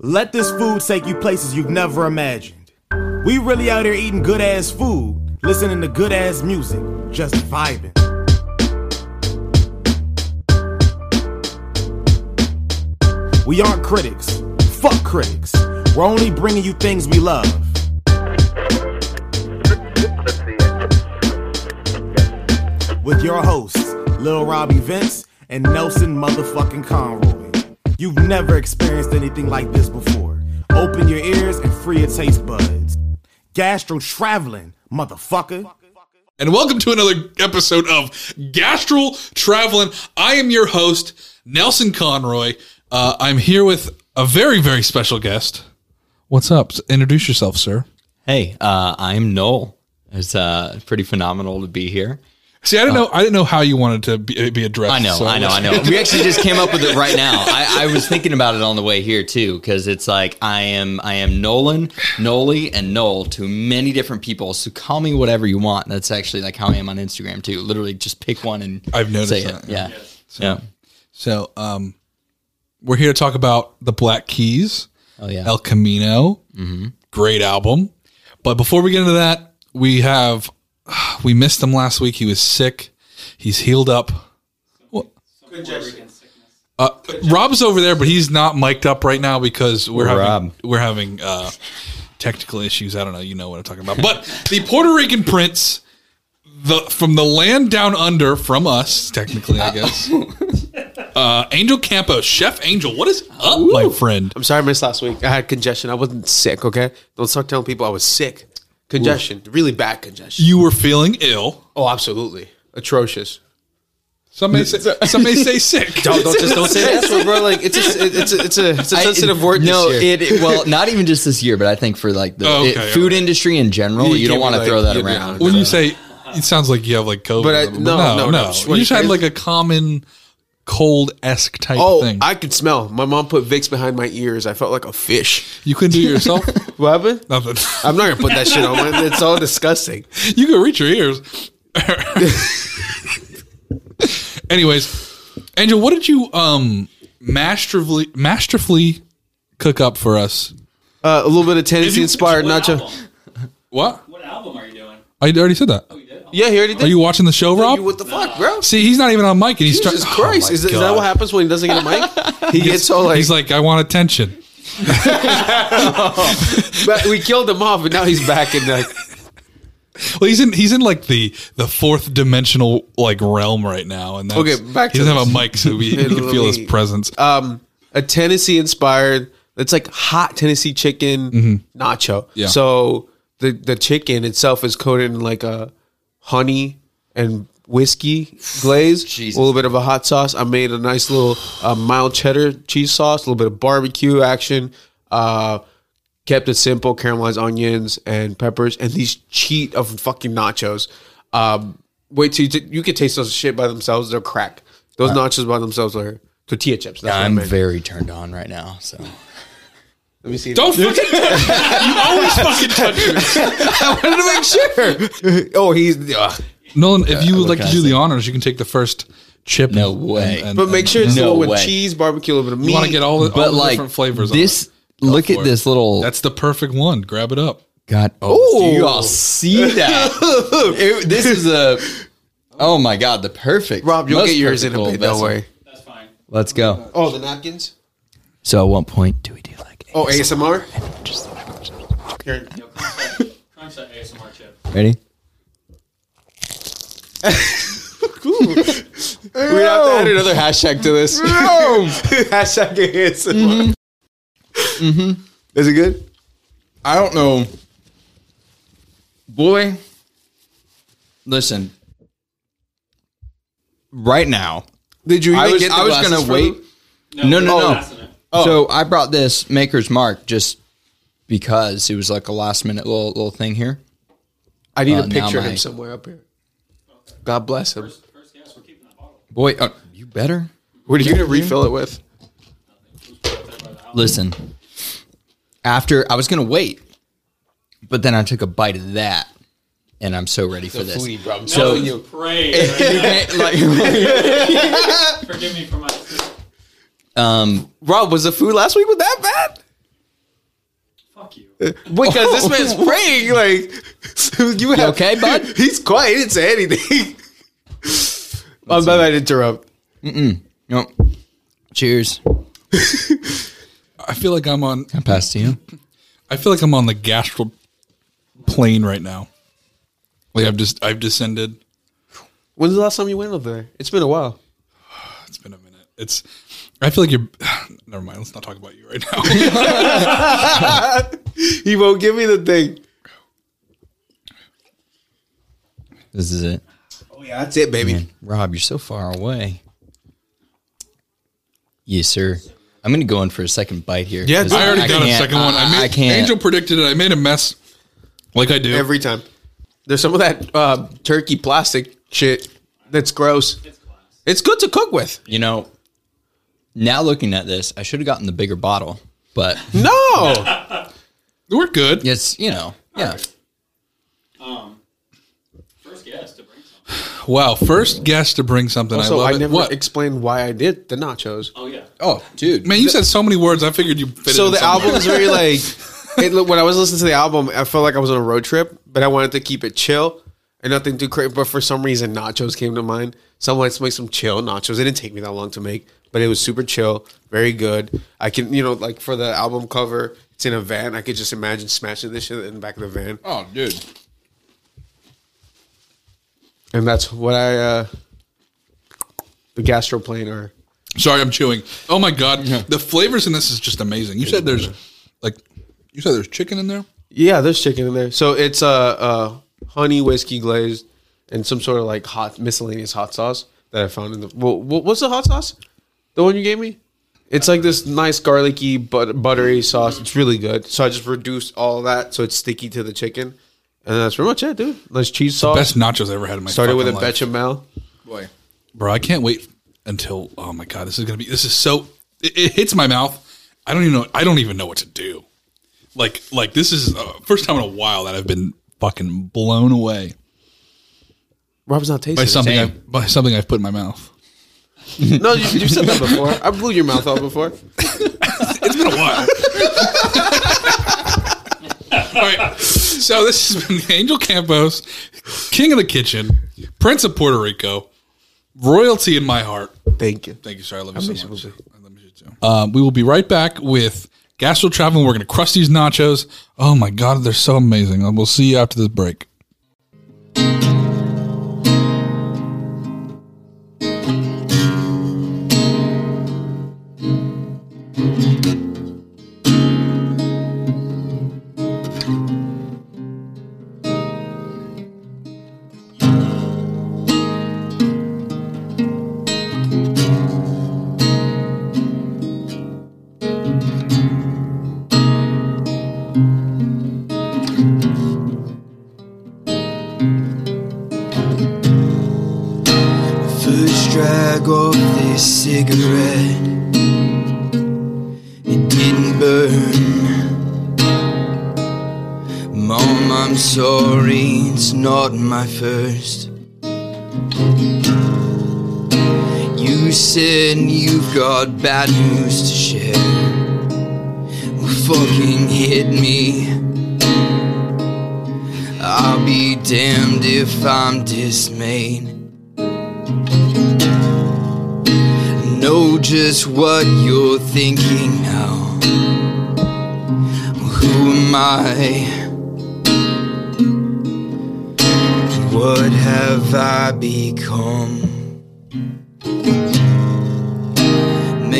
Let this food take you places you've never imagined. We really out here eating good ass food, listening to good ass music, just vibing. We aren't critics. Fuck critics. We're only bringing you things we love. With your hosts, Lil Robbie Vince and Nelson motherfucking Conroy. You've never experienced anything like this before. Open your ears and free your taste buds. Gastro traveling, motherfucker. and welcome to another episode of Gastro Traveling. I am your host, Nelson Conroy. Uh, I'm here with a very, very special guest. What's up? Introduce yourself, sir. Hey, uh, I'm Noel. It's uh, pretty phenomenal to be here. See, I didn't know. I didn't know how you wanted to be, be addressed. I know, so I know, I know. We actually just came up with it right now. I, I was thinking about it on the way here too, because it's like I am, I am Nolan, Noli, and Noel to many different people. So call me whatever you want. That's actually like how I am on Instagram too. Literally, just pick one and I've noticed say that, it. Yeah, yeah. So, um, we're here to talk about the Black Keys, Oh yeah. El Camino. Great album. But before we get into that, we have we missed him last week. He was sick. He's healed up. What? Uh, Rob's over there, but he's not mic'd up right now because we're Poor having Rob. we're having uh, technical issues. I don't know. You know what I'm talking about. But the Puerto Rican prince, the from the land down under, from us, technically, I guess. Uh, Angel Campos, Chef Angel, what is up, my friend? I'm sorry I missed last week. I had congestion. I wasn't sick, okay? Don't start telling people I was sick. Congestion. Really bad congestion. You were feeling ill. Oh, absolutely. Atrocious. Some may say, some may say sick. Don't, don't just don't say that, so, bro. Like it's a, it's a, it's a, it's a I- sensitive word. This No, year. it, it- well, not even just this year, but I think for like the Oh, it- okay, food okay. industry in general, You you, don't want to like, throw that around. When you say, it sounds like you have like COVID. But I- no, no, no, no, no. no. You just had like a common cold esque type Oh, thing. I could smell. My mom put Vicks behind my ears. I felt like a fish. you couldn't do it yourself. What happened? Nothing. I'm not gonna put that shit on. Man. It's all disgusting. you can reach your ears. Anyways, Angel, what did you um masterfully masterfully cook up for us? Uh, a little bit of Tennessee inspired nacho. album? What? What album are you doing? I already said that. Yeah, he already did. Are you watching the show, Rob? You- what the fuck, bro? See, he's not even on mic, and he's Jesus trying. Christ! Oh is, is that what happens when he doesn't get a mic? He gets so like, He's like, I want attention. but we killed him off, and now he's back in like. Well, he's in he's in like the the fourth dimensional like realm right now, and that's, Okay, back he to doesn't have a this. mic, so we, we can feel his presence. um a Tennessee inspired. It's like hot Tennessee chicken nacho. Mm-hmm. Yeah. So the the chicken itself is coated in like a honey and whiskey glaze. Jesus. A little bit of a hot sauce. I made a nice little uh, mild cheddar cheese sauce. A little bit of barbecue action. Uh, kept it simple. Caramelized onions and peppers and these cheat of fucking nachos. Um, wait till you, t- you can taste those shit by themselves. They're crack. Those nachos by themselves are tortilla chips. That's I I'm very turned on right now. So Let me see. Don't fucking you always fucking touch me. I wanted to make sure. oh, he's. ugh. Nolan, if you would like to do the honors, you can take the first chip. No and- way. and- But make sure it's No the one with way. cheese, barbecue, a little bit of meat. you want to get all the, all but the like different flavors. this, on look for at it. this little. That's the perfect one. Grab it up. God, oh, do you all see that? It- this is a. Oh my god, the perfect. Rob, you'll most get yours in perfect a little bit. Don't vessel. worry. That's fine. Let's go. Oh, the napkins. So, at what point do we do like? Oh, ASMR. Here. Crunch that, ASMR chip. Ready? Cool. We have to add another hashtag to this. hashtag ASMR. Mm-hmm. Is it good? I don't know. Boy, listen. Right now, Did you even I was get the I was glasses gonna for wait. them? No, no, no. Passing it. So I brought this Maker's Mark just because it was like a last minute little little thing here. I need Uh, a picture of my- him somewhere up here. God bless him. First guess, we're keeping that bottle. Boy, uh, you better What are you gonna refill it with? listen. After I was gonna wait, but then I took a bite of that, and I'm so ready for this. foodie, So- you. Pray. like, Forgive me for my. Um, Rob, was the food last week with that bad? Fuck you. Because this man's praying like you have okay, bud? He's quiet. He didn't say anything. I'm about to interrupt. no. Cheers. I feel like I'm on. I pass to you. I feel like I'm on the gastral plane right now. Like I've just I've descended. When's the last time you went over there? It's been a while. It's been a minute. It's. I feel like you're. Never mind. Let's not talk about you right now. He won't give me the thing. This is it. Oh yeah, that's it, baby. Man, Rob, you're so far away. Yes, sir. I'm going to go in for a second bite here. Yeah, 'cause dude. I already got a second one. I, made, I can't. Angel predicted it. I made a mess, like I do. Every time. There's some of that uh, turkey plastic shit that's gross. It's good to cook with. You know, now looking at this, I should have gotten the bigger bottle, but No. We're good. it's you know, yeah. Um, first guest to bring something. Wow. First guest to bring something. I so love I, it. never What? explained why I did the nachos. Oh yeah. Oh, dude, Man, you said so many words. I figured you fit. so it in the somewhere. album is very like it, look, when I was listening to the album, I felt like I was on a road trip, but I wanted to keep it chill and nothing too crazy. But for some reason, nachos came to mind. So I'm like, let's make some chill nachos. It didn't take me that long to make, but it was super chill, very good. I can, you know, like for the album cover, it's in a van. I could just imagine smashing this shit in the back of the van, Oh, dude. and that's what I, uh the gastroplane or Sorry, I'm chewing. Oh my god, the flavors in this is just amazing. You said there's like, you said there's chicken in there. Yeah, there's chicken in there. So it's uh, uh honey whiskey glazed and some sort of like hot miscellaneous hot sauce that I found in the. Well, what, what's the hot sauce? The one you gave me? It's like this nice garlicky but buttery sauce. It's really good. So I just reduced all of that so it's sticky to the chicken, and that's pretty much it, dude. Nice cheese sauce. Best nachos I ever had in my. Started with a fucking life. bechamel. Boy, bro, I can't wait until. Oh my god, this is gonna be. This is so. It, it hits my mouth. I don't even know. I don't even know what to do. Like, like this is uh, first time in a while that I've been fucking blown away Rob's not tasting. by it. something. I, by something I've put in my mouth. No, you, you said that before. I blew your mouth off before. It's been a while. All right. So this has been Angel Campos, King of the Kitchen, Prince of Puerto Rico, royalty in my heart. Thank you. Thank you, sir. I love you so much. Jose. I love you too. Um, we will be right back with Gastro Traveling. We're going to crust these nachos. Oh my God, they're so amazing. And We'll see you after this break. Bad news to share. Well, fucking hit me. I'll be damned if I'm dismayed. Know just what you're thinking now. Who am I? What have I become?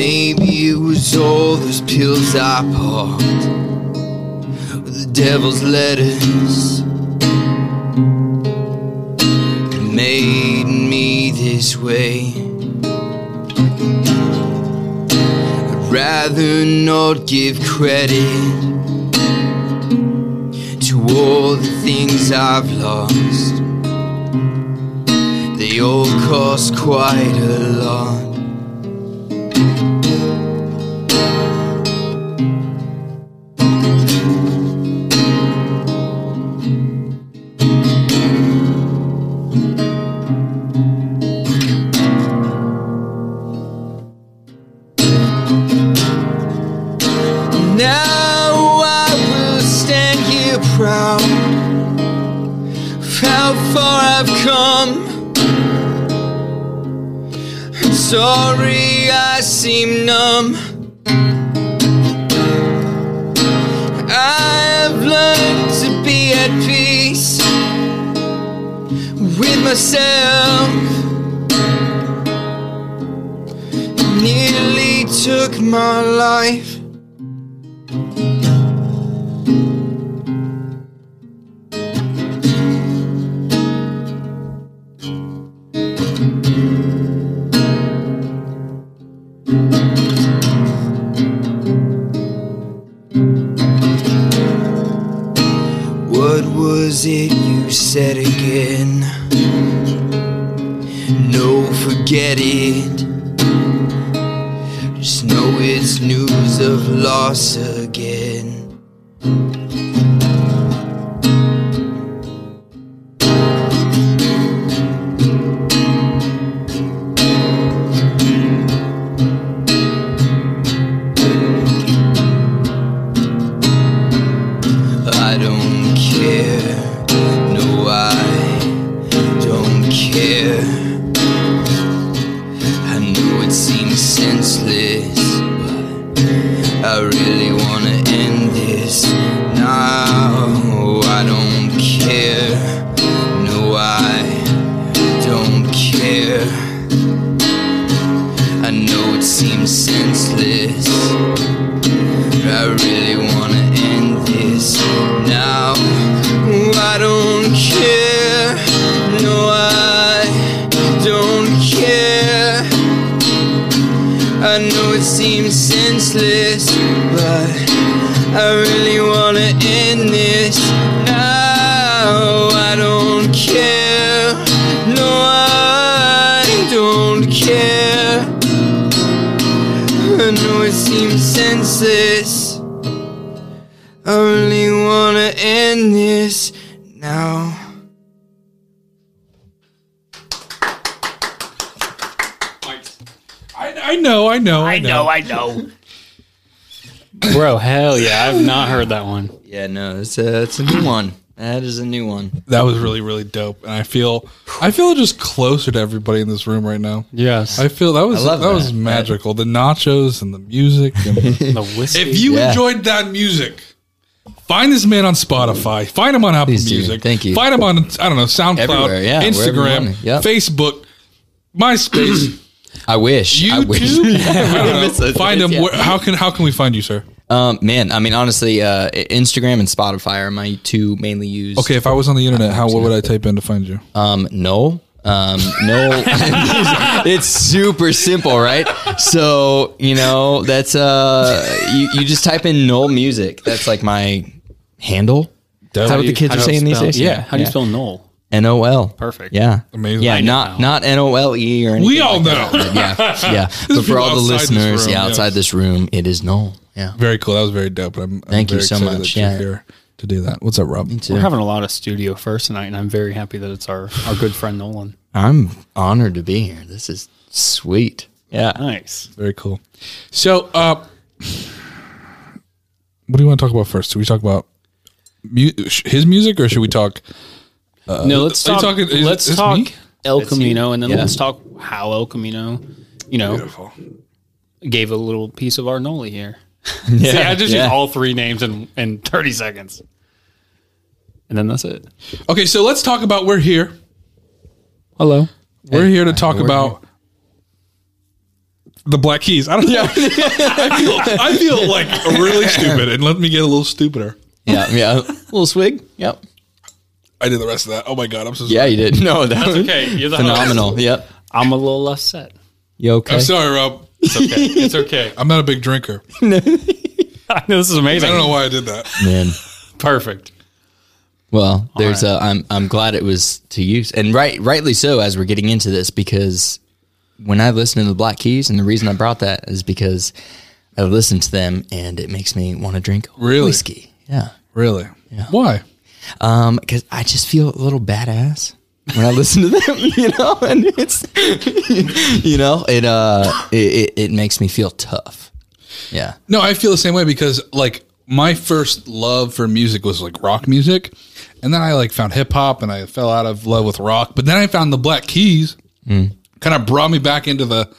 Maybe it was all those pills I popped, or the devil's letters that made me this way. I'd rather not give credit to all the things I've lost. They all cost quite a lot. Seem numb. I've learned to be at peace with myself. Nearly took my life. I, I know, I know, I know, I know. Bro, hell yeah. I've not heard that one. Yeah, no, it's a it's a new one. That is a new one. That was really, really dope, and I feel, I feel just closer to everybody in this room right now. Yes. I feel that was I love that, was magical. The nachos and the music. And the whiskey. if you Yeah. enjoyed that music, find this man on Spotify. Find him on Apple Please do. Music. Thank you. Find him on I don't know SoundCloud, Everywhere, yeah, wherever you Instagram, want it. Yep. Facebook, MySpace, I wish. I wish. YouTube. I. Miss those Find days, him. yeah. How can how can we find you, sir? Um, man, I mean, honestly, uh, Instagram and Spotify are my two mainly used. Okay, if I was on the internet, how what would I type in to find you? Um, no. Um, no. it's super simple, right? So, you know, that's uh you, you just type in Nol Music. That's like my handle. Is that what the kids are do you saying these days? Yeah. How do you spell Nol? N O L. Perfect. Yeah. Amazing. Yeah, not not N O L E or anything. We all like know. that. Yeah, yeah. but for all the listeners, room, yeah, outside yes. this room, it is Nol. Yeah. Very cool. That was very dope. I'm, I'm Thank you so much. that you're Yeah. here to do that. What's up, Rob? We're having a lot of studio first tonight, and I'm very happy that it's our, our good friend Nolan. I'm honored to be here. This is sweet. Yeah. Nice. Very cool. So, uh, what do you want to talk about first? Should we talk about mu- his music, or should we talk? Uh, no, let's talk. talking- is let's this talk me? El Camino, and then Yeah. let's talk how El Camino, you know, Beautiful. gave a little piece of our Noli here. See, I just yeah. used all three names in, in 30 seconds. And then that's it. Okay, so let's talk about we're here. Hello. We're here to talk we're about the Black Keys. I don't know. I feel I feel like really stupid, and let me get a little stupider. Yeah. Yeah. A little swig. Yep. I did the rest of that. Oh my god, I'm so Yeah, you did. No, that was Okay, you're the phenomenal. Yep. I'm a little less set. You okay? I'm sorry, Rob. It's okay. It's okay. I'm not a big drinker. I know this is amazing. I don't know why I did that. Man. Perfect. Well, there's right. uh, I'm I'm glad it was to use, and right rightly so as we're getting into this because when I listen to the Black Keys, and the reason I brought that is because I listen to them and it makes me want to drink Really? whiskey. Yeah, Really? Why? Um, because I just feel a little badass when I listen to them, you know, and it's you know it uh it, it, it makes me feel tough. Yeah, No, I feel the same way because like my first love for music was like rock music, and then I like found hip hop, and I fell out of love with rock. But then I found the Black Keys, kind of brought me back into the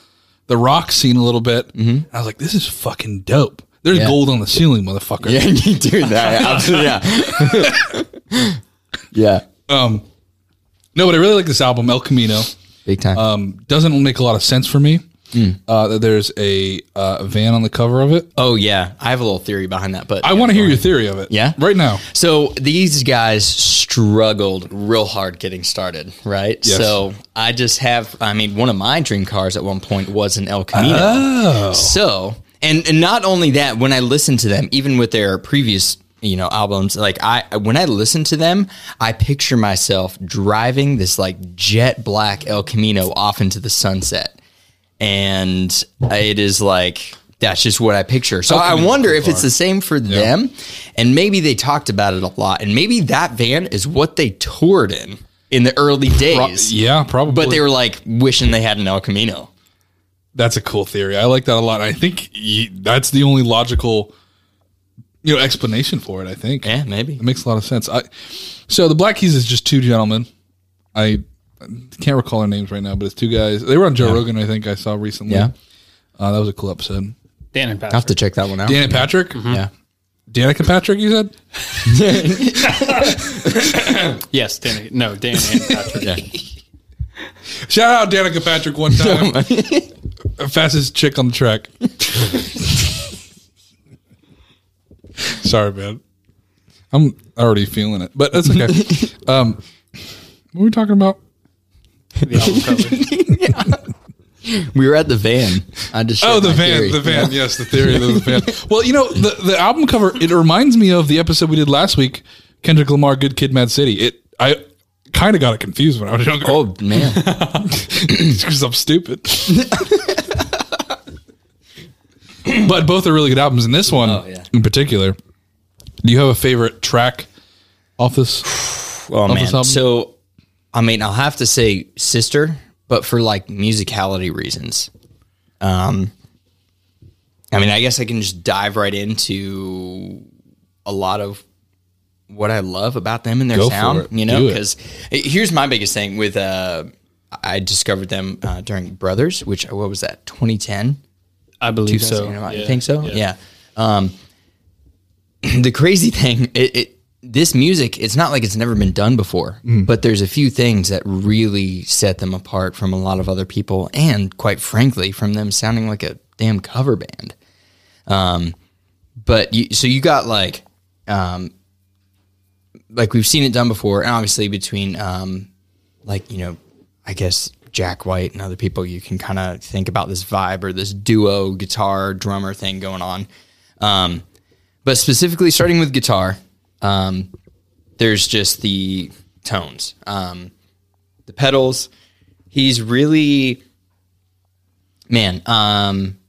the rock scene a little bit. Mm-hmm. I was like, this is fucking dope. There's Yeah. gold on the ceiling, motherfucker. Yeah, you do that. Absolutely. Yeah. yeah. Um, no, but I really like this album, El Camino. Big time. Um, doesn't make a lot of sense for me. Uh, that there's a uh, van on the cover of it. oh yeah, I have a little theory behind that, but I want to hear your theory of it. Yeah? right now. So these guys struggled real hard getting started, right? Yes. So I just have, I mean, one of my dream cars at one point was an El Camino. Oh, So, and, and not only that, when I listen to them, even with their previous, you know, albums, like I, when I listen to them, I picture myself driving this like jet black El Camino off into the sunset. And it is like, that's just what I picture. So I wonder if it's the same for them. And maybe they talked about it a lot. And maybe that van is what they toured in in the early days. yeah, probably. But they were like wishing they had an El Camino. That's a cool theory. I like that a lot. I think y that's the only logical, you know, explanation for it. I think. Yeah, maybe. It makes a lot of sense. I, so the Black Keys is just two gentlemen. I can't recall their names right now, but it's two guys. They were on Joe Rogan, I think I saw recently. Yeah. Uh, that was a cool episode. Dan and Patrick. I have to check that one out. Dan and Patrick? Yeah. Danica Patrick, you said? Yes, Dan. No, Dan and Patrick. Yeah. Shout out Danica Patrick one time. Fastest chick on the track. Sorry, man. I'm already feeling it, but that's okay. um, what were we talking about? The album cover. We were at the van. I just Oh, the van, theory. the van. Yes, the theory of the van. Well, you know, the, the album cover, it reminds me of the episode we did last week, Kendrick Lamar, Good Kid, Mad City. It, I kind of got it confused when I was younger. Oh man, because I'm stupid. but both are really good albums. And this one, Oh, yeah. in particular, do you have a favorite track off this? oh this man. album? So, I mean, I'll have to say "Sister," but for like musicality reasons. Um, I mean, I guess I can just dive right into a lot of what I love about them and their Go for sound. it. You know, Do it. because here's my biggest thing with uh, I discovered them uh, during Brothers, which what was that 2010. I believe so. You I think so. Yeah. Um, the crazy thing, it, it this music, it's not like it's never been done before, but there's a few things that really set them apart from a lot of other people, and quite frankly, from them sounding like a damn cover band. Um, but you, so you got like, um, like we've seen it done before, and obviously between, um, like you know, I guess Jack White and other people, you can kind of think about this vibe or this duo guitar drummer thing going on. Um, but specifically, starting with guitar, um, there's just the tones, um, the pedals. He's really, man, um,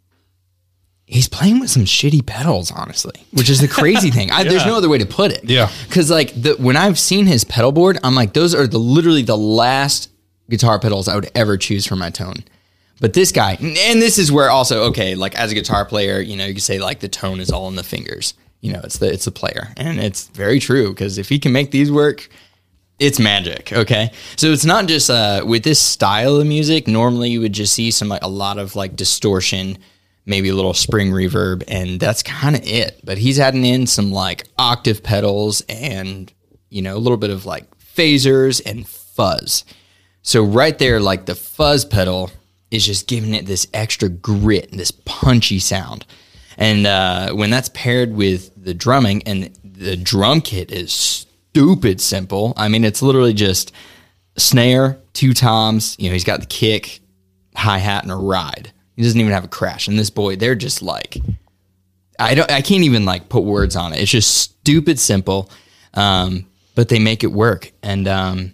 he's playing with some shitty pedals, honestly, which is the crazy thing. I, There's no other way to put it. Yeah. Because like the, when I've seen his pedal board, I'm like, those are the literally the last guitar pedals I would ever choose for my tone. But this guy, and this is where also okay, like as a guitar player, you know, you could say like the tone is all in the fingers. You know, it's the it's the player, and it's very true because if he can make these work, it's magic. Okay, so it's not just uh, with this style of music. Normally, you would just see some like a lot of like distortion, maybe a little spring reverb, and that's kind of it. But he's adding in some like octave pedals and you know a little bit of like phasers and fuzz. So right there, like the fuzz pedal is just giving it this extra grit, and this punchy sound. And uh, when that's paired with the drumming, and the drum kit is stupid simple. I mean, it's literally just snare, two toms. You know, he's got the kick, hi hat, and a ride. He doesn't even have a crash. And this boy, they're just like, I don't, I can't even like put words on it. It's just stupid simple, um, but they make it work. And um,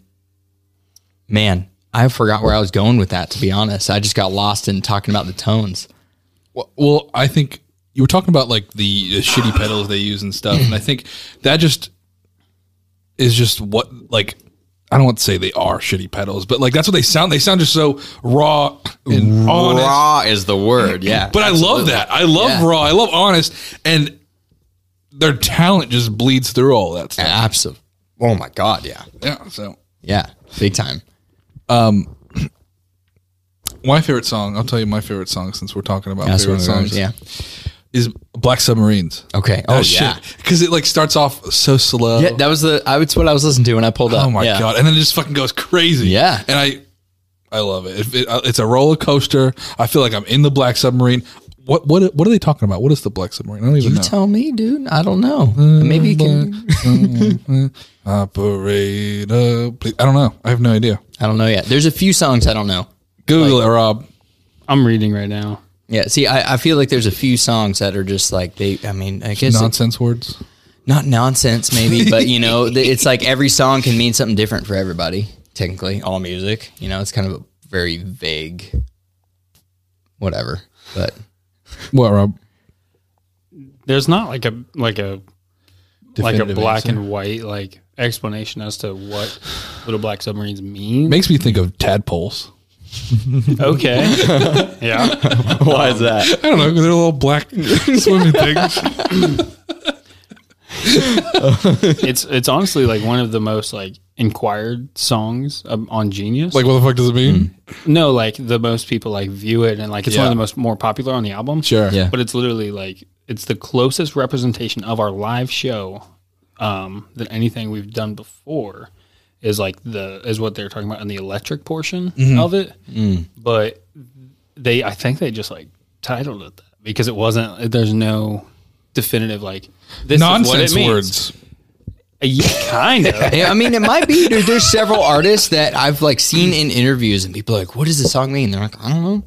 man, I forgot where I was going with that. To be honest, I just got lost in talking about the tones. Well, well, I think you were talking about like the, the shitty pedals they use and stuff, and I think that just is just what like I don't want to say they are shitty pedals, but like that's what they sound. They sound just so raw and honest. Raw is the word, yeah. But I love that. I love Yeah. raw. I love honest, and their talent just bleeds through all that stuff. Absolutely. Oh my god, yeah, Yeah. So yeah, big time. my favorite song, I'll tell you my favorite song since we're talking about That's favorite songs. Yeah. Is Black Submarines. Okay. Oh yeah. Because it like starts off so slow. Yeah, that was the. I, was what I was listening to when I pulled up. Oh my Yeah. god! And then it just fucking goes crazy. Yeah. and I, I love it. It- it- uh, It's a roller coaster. I feel like I'm in the Black Submarine. What what what are they talking about? What is the Black Submarine? I don't even You know. tell me, dude. I don't know. Uh, maybe you can. Operator, please. I don't know. I have no idea. I don't know yet. There's a few songs I don't know. Google it, Rob. I'm reading right now. Yeah. See, I, I feel like there's a few songs that are just like they. I mean, I guess it- Nonsense words. not nonsense, maybe, but you know, it's like every song can mean something different for everybody. Technically, all music. You know, it's kind of a very vague. Whatever, but What, Rob? There's not like a like a like a Definitive black answer. and white like explanation as to what little black submarines mean. makes me think of tadpoles. Okay. yeah. why is that? I don't know because they're little black swimming things. It's it's honestly like one of the most like inquired songs um, on Genius. Like, what the fuck does it mean? no, like the most people like view it and like it's one Yeah. of the most more popular on the album. Sure. Yeah. But it's literally like it's the closest representation of our live show um, than anything we've done before. Is like the is what they're talking about in the electric portion of it. But they, I think they just like titled it that because it wasn't. There's no definitive like this Nonsense is what it means. words. Yeah, kind of. Yeah, I mean, it might be. There, there's several artists that I've like seen in interviews, and people are like, "What does the song mean?" They're like, "I don't know."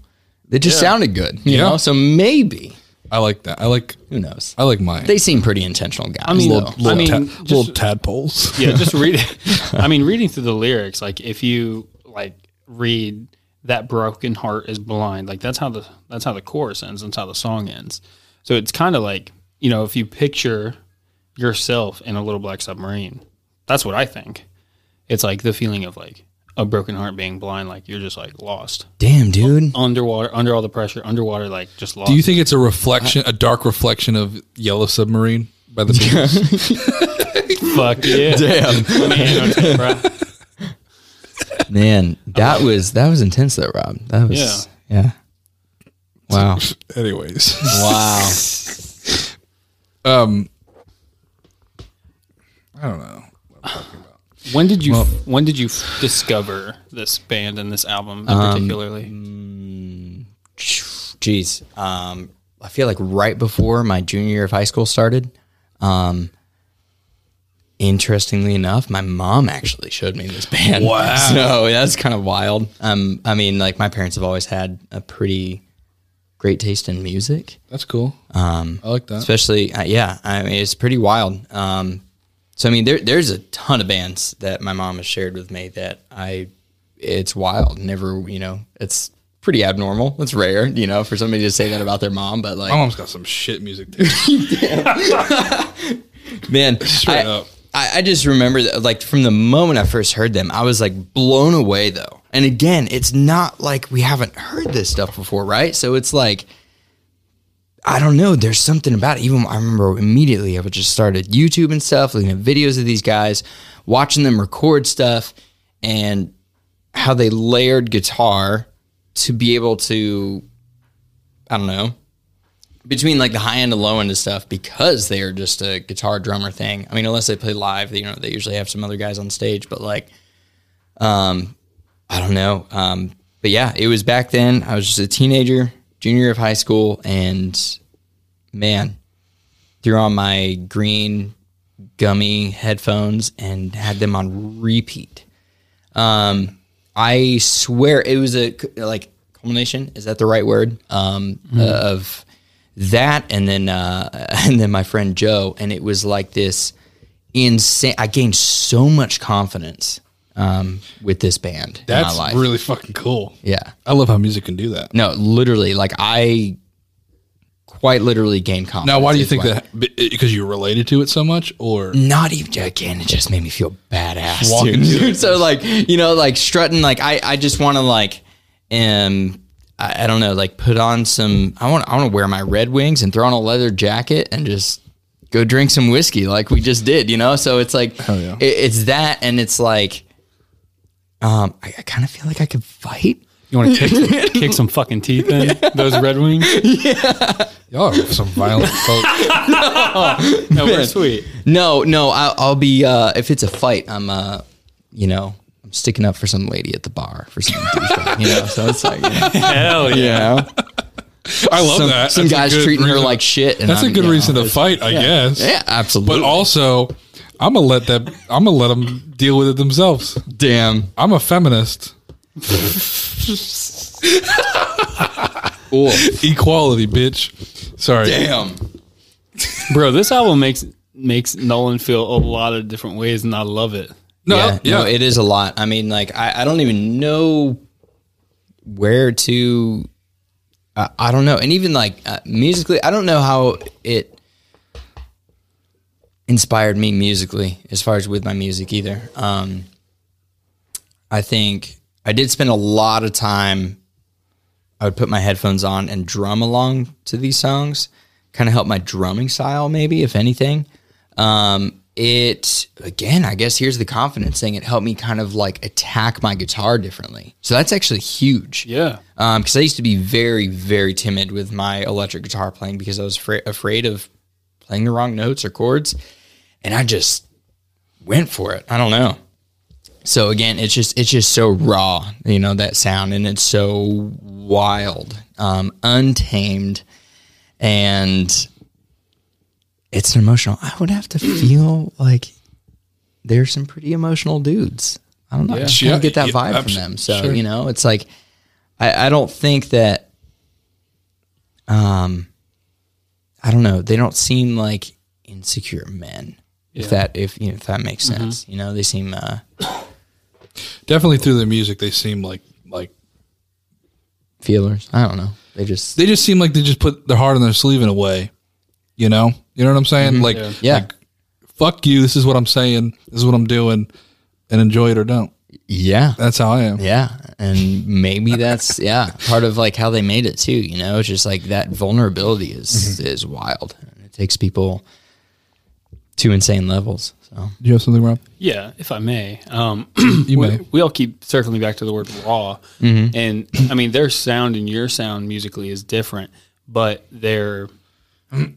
It just sounded good, you Yeah. know. So maybe I like that. I like. who knows? I like mine. They seem pretty intentional guys. I mean, though. little, I mean, ta- just- little tadpoles. yeah, just read I mean, reading through the lyrics, like if you like read that broken heart is blind, like that's how the that's how the chorus ends. That's how the song ends. So it's kind of like you know if you picture yourself in a little black submarine, that's what I think. It's like the feeling of like a broken heart being blind, like you're just like lost Damn, dude. underwater, under all the pressure, underwater, like just lost. Do you think it's a reflection, a dark reflection of Yellow Submarine by the Beatles? Fuck yeah, Damn, man, bro. man, that was that was intense, though, Rob. That was yeah. Wow, Anyways, wow. um, I don't know. What I'm talking about. When did you when did you f- discover this band and this album in Um, particularly? Jeez, um, I feel like right before my junior year of high school started. Um, interestingly enough, my mom actually showed me this band. Wow. So that's kind of wild. Um, I mean, like my parents have always had a pretty great taste in music. That's cool. Um, I like that. especially uh, yeah i mean it's pretty wild um so i mean there, there's a ton of bands that my mom has shared with me that i it's wild never you know it's pretty abnormal it's rare you know for somebody to say that about their mom but like My mom's got some shit music. Man Straight I, up. I, I just remember that like from the moment i first heard them i was like blown away though and again it's not like we haven't heard this stuff before right so it's like I don't know. There's something about it. Even I remember immediately I would just started YouTube and stuff, looking at videos of these guys, watching them record stuff, and how they layered guitar to be able to, I don't know, between like the high end and low end of stuff because they are just a guitar drummer thing. I mean, unless they play live, you know, they usually have some other guys on stage, but like, um, I don't know. Um, but yeah, it was back then. I was just a teenager, junior of high school, and man, threw on my green gummy headphones and had them on repeat. Um, I swear it was a like culmination. Is that the right word? Um, uh, of that, and then uh, and then my friend Joe, and it was like this insane. I gained so much confidence um, with this band That's in my life. really fucking cool. yeah. I love how music can do that. No, literally, like I quite literally gained confidence. Now, why do you think that? Because you related to it so much, or Not even again. It just made me feel badass, Walking dude. so like you know, like strutting. Like I, I just want to like, um, I, I don't know, like put on some. I want, I want to wear my Red Wings and throw on a leather jacket and just go drink some whiskey like we just did, you know? So it's like, yeah. it- it's that. And it's like, um, I, I kind of feel like I could fight. You want to kick, kick some fucking teeth in those Red Wings? Yeah, Y'all are some violent folks. No, we're sweet. No, no, I'll, I'll be, uh, if it's a fight, I'm, uh, you know, I'm sticking up for some lady at the bar for some douchebag, you know? So it's like, you know, Hell yeah. I love some, that. some That's a guys good treating her reason- like shit. And That's a I'm, good you know, reason to it's- fight, I guess. Yeah, absolutely. But also, I'm gonna let that. I'm gonna let them deal with it themselves. damn. I'm a feminist. Equality, bitch. Sorry. Damn. Bro, this album makes makes Nolan feel a lot of different ways, and I love it. No, yeah, yeah. no, it is a lot. I mean, like, I, I don't even know where to. Uh, I don't know, and even like uh, musically, I don't know how it inspired me musically, as far as with my music either. Um, I think I did spend a lot of time. I would put my headphones on and drum along to these songs, kind of help my drumming style, maybe if anything. Um, it again, I guess here's the confidence thing. It helped me kind of like attack my guitar differently. So that's actually huge. Yeah. Um, because I used to be very, very timid with my electric guitar playing because I was fra- afraid of playing the wrong notes or chords, and I just went for it. I don't know. So again, it's just it's just so raw, you know, that sound, and it's so wild, um, untamed, and it's an emotional. I would have to feel like there's some pretty emotional dudes. I don't know. I just Yeah. get that Yeah, vibe abs- from them. So sure. you know, it's like I, I don't think that. Um, I don't know. They don't seem like insecure men. If that if you know, if that makes sense, you know, they seem uh, Definitely through their music, they seem like like feelers. I don't know. They just they just seem like they just put their heart on their sleeve in a way. You know, you know what I'm saying? Mm-hmm. Like, yeah. like, fuck you. This is what I'm saying. This is what I'm doing, and enjoy it or don't. yeah. That's how I am. Yeah, and maybe that's yeah part of like how they made it too. You know, it's just like that vulnerability is mm-hmm. is wild. It takes people to insane levels. So Do you have something, Rob? Yeah, if I may. Um, You we, may. we all keep circling back to the word raw. And I mean, their sound and your sound musically is different, but they're,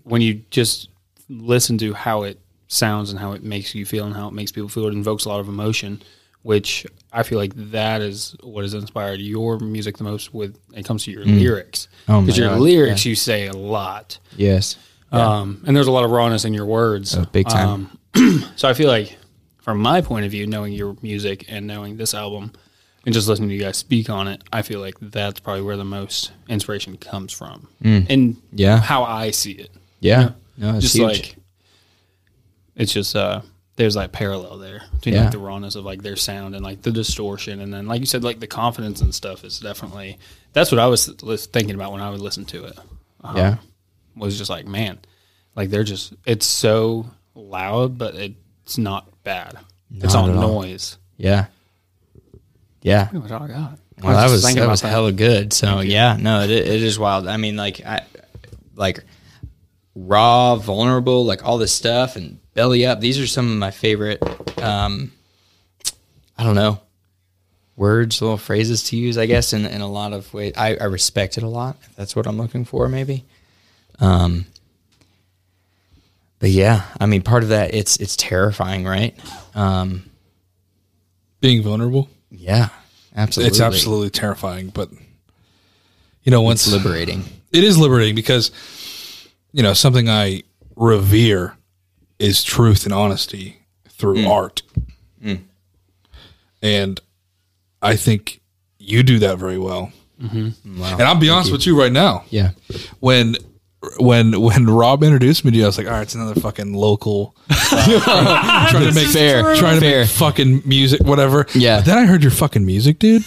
when you just listen to how it sounds and how it makes you feel and how it makes people feel, it invokes a lot of emotion, which I feel like that is what has inspired your music the most with it comes to your lyrics. Oh Because your God, lyrics, you say a lot. yes, Um, and there's a lot of rawness in your words. Oh, big time. Um, so I feel like, from my point of view, knowing your music and knowing this album, and just listening to you guys speak on it, I feel like that's probably where the most inspiration comes from, and Mm. Yeah. how I see it. yeah, no, it's just huge. like it's just uh, there's like parallel there between Yeah. like the rawness of like their sound and like the distortion, and then like you said, like the confidence and stuff is definitely that's what I was thinking about when I would listen to it. Um, yeah, was just like, man, like they're just it's so loud, but it's not bad. it's Not all at all. noise. yeah, yeah. What I got. Well, that was thinking that about was that. hella good. So yeah, no, it, it is wild. I mean, like I like raw, vulnerable, like all this stuff, and belly up. These are some of my favorite. Um, I don't know words, little phrases to use, I guess, in, in a lot of ways. I, I respect it a lot. If that's what I'm looking for, maybe. Um, but yeah, I mean, part of that it's it's terrifying, right? Um, Being vulnerable. yeah, absolutely. It's absolutely terrifying, but you know, once it's liberating. it is liberating because you know something I revere is truth and honesty through art, and I think you do that very well. Wow. And I'll be honest with you right now. Yeah. When when when Rob introduced me to you, I was like, all right, it's another fucking local uh, trying to make Fair. trying to Fair. make fucking music, whatever. Yeah. But then I heard your fucking music, dude.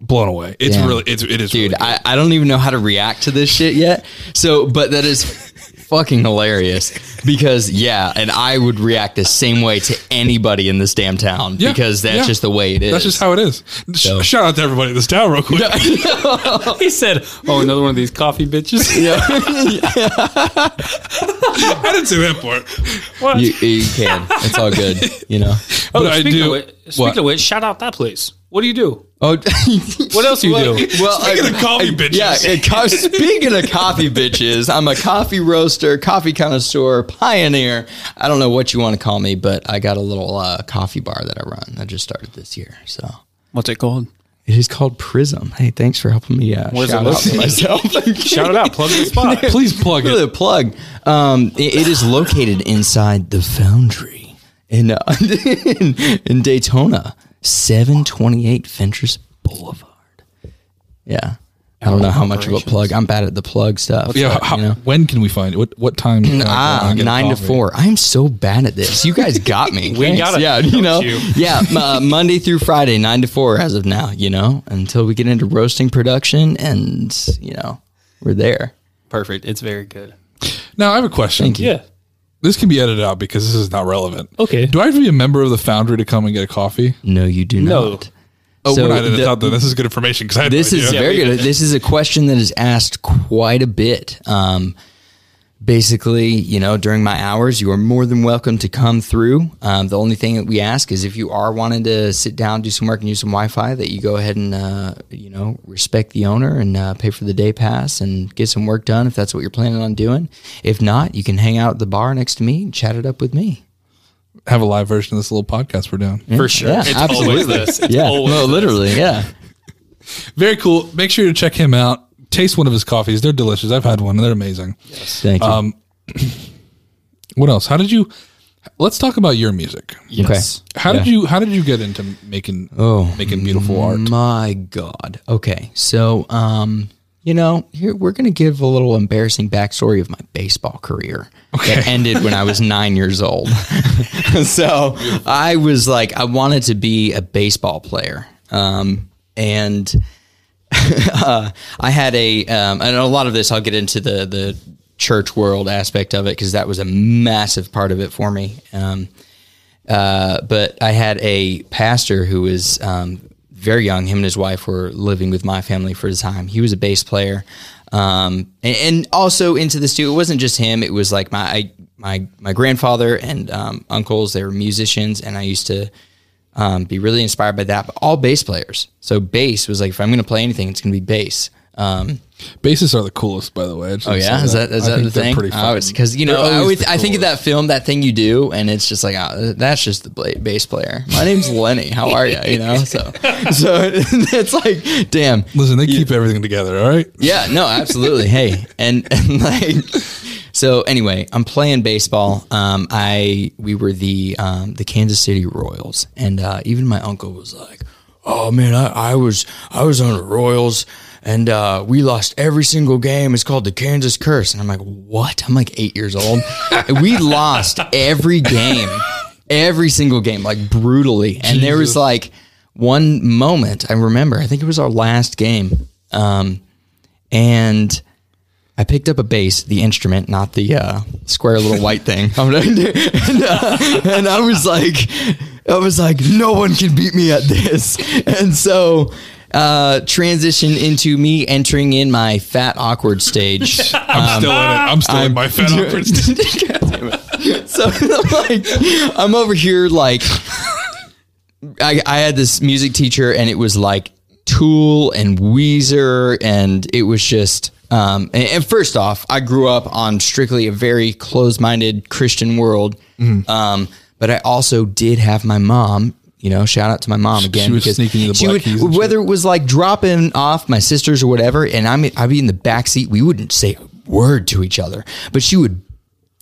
Blown away. It's Damn. really it's it is dude really. I, I don't even know how to react to this shit yet so but that is fucking hilarious because yeah, and I would react the same way to anybody in this damn town Yeah, because that's yeah. just the way it is. That's just how it is. Sh- Shout out to everybody in this town, real quick. He said, "Oh, another one of these coffee bitches." Yeah. I didn't say that part. What? you, you can. It's all good, you know. oh, But I speaking do- Of which, speaking what? of which, shout out that place. What do you do? Oh, What else do you do? well, Speaking I- of coffee I- bitches. Yeah, it co- speaking of coffee bitches, I'm a coffee roaster, coffee connoisseur, pioneer. I don't know what you want to call me, but I got a little uh, coffee bar that I run. I just started this year, so What's it called? it is called Prism. Hey, thanks for helping me uh, What does it shout out to myself. Shout it out. Plug the spot. Please plug Look at it. the plug. Um, it- it is located inside the Foundry in uh, in, in Daytona, seven twenty eight Fentress Boulevard. Yeah, I don't know how much of a plug. I'm bad at the plug stuff. Yeah, but, how, you know. when can we find it? What what time? can I go Ah, and get a nine to coffee? four. I'm so bad at this. You guys got me. We Thanks. got it, Yeah, you know. you? Yeah, m- uh, Monday through Friday, nine to four, as of now. You know, until we get into roasting production, and you know, we're there. Perfect. It's very good. Now I have a question. Thank you. Yeah. This can be edited out because this is not relevant. Okay. Do I have to be a member of the Foundry to come and get a coffee? No, you do No. not. Oh, So we're not edited the- out then. This is good information because I had This no is idea. very good. This is a question that is asked quite a bit. Um, basically, you know, during my hours, you are more than welcome to come through. Um, the only thing that we ask is if you are wanting to sit down, do some work, and use some Wi-Fi, that you go ahead and uh, you know respect the owner and uh, pay for the day pass and get some work done if that's what you're planning on doing. If not, you can hang out at the bar next to me and chat it up with me. have a live version of this little podcast we're doing. For sure. Yeah, it's absolutely. always this. It's yeah, always no, this. literally, yeah. Very cool. Make sure to check him out. Taste one of his coffees. They're delicious. I've had one and they're amazing. Yes, Thank you. Um, What else? How did you? Let's talk about your music. Yes. How did you? How did you get into making? Oh, making beautiful art. My God. Okay, so um, you know, here we're gonna give a little embarrassing backstory of my baseball career that ended when I was nine years old. so I was like, I wanted to be a baseball player, um, and uh, I had a, um, and a lot of this I'll get into the the church world aspect of it because that was a massive part of it for me. Um, uh, but I had a pastor who was um, very young. Him and his wife were living with my family for the time. He was a bass player, um, and, and also into this too. It wasn't just him. It was like my my my grandfather and um, uncles. They were musicians, and I used to um, be really inspired by that. But all bass players. So bass was like if I'm going to play anything, it's going to be bass. Um, Basses are the coolest, by the way. Oh yeah, is that is I that the thing? Pretty Oh, fucking- because you know I, I think of that film, that thing you do, and it's just like oh, that's just the bla- bass player. My name's Lenny. How are you? You know, so so it's like damn. Listen, they keep everything together. All right. Yeah, no, absolutely. hey, and, and like, so anyway, I'm playing baseball. Um, I we were the um, the Kansas City Royals, and uh, even my uncle was like, "Oh man, I, I was I was on the Royals." And uh, we lost every single game. It's called the Kansas Curse. And I'm like, what? I'm like eight years old. We lost every game, every single game, like brutally. And there was like one moment I remember. I think it was our last game. Um, and I picked up a bass, the instrument, not the uh, square little white thing. and, uh, and I was like, I was like, no one can beat me at this. And so, uh, transition into me entering in my fat awkward stage. I'm still in it. I'm still in my fat awkward stage. God damn it. So I'm like, I'm over here like, I, I had this music teacher, and it was like Tool and Weezer, and it was just. Um, and, and first off, I grew up on strictly a very closed-minded Christian world, Mm-hmm. um, but I also did have my mom. You know, shout out to my mom again. she was because sneaking the she would, whether it was like dropping off my sisters or whatever, and I'm I'd be in the back seat. We wouldn't say a word to each other, but she would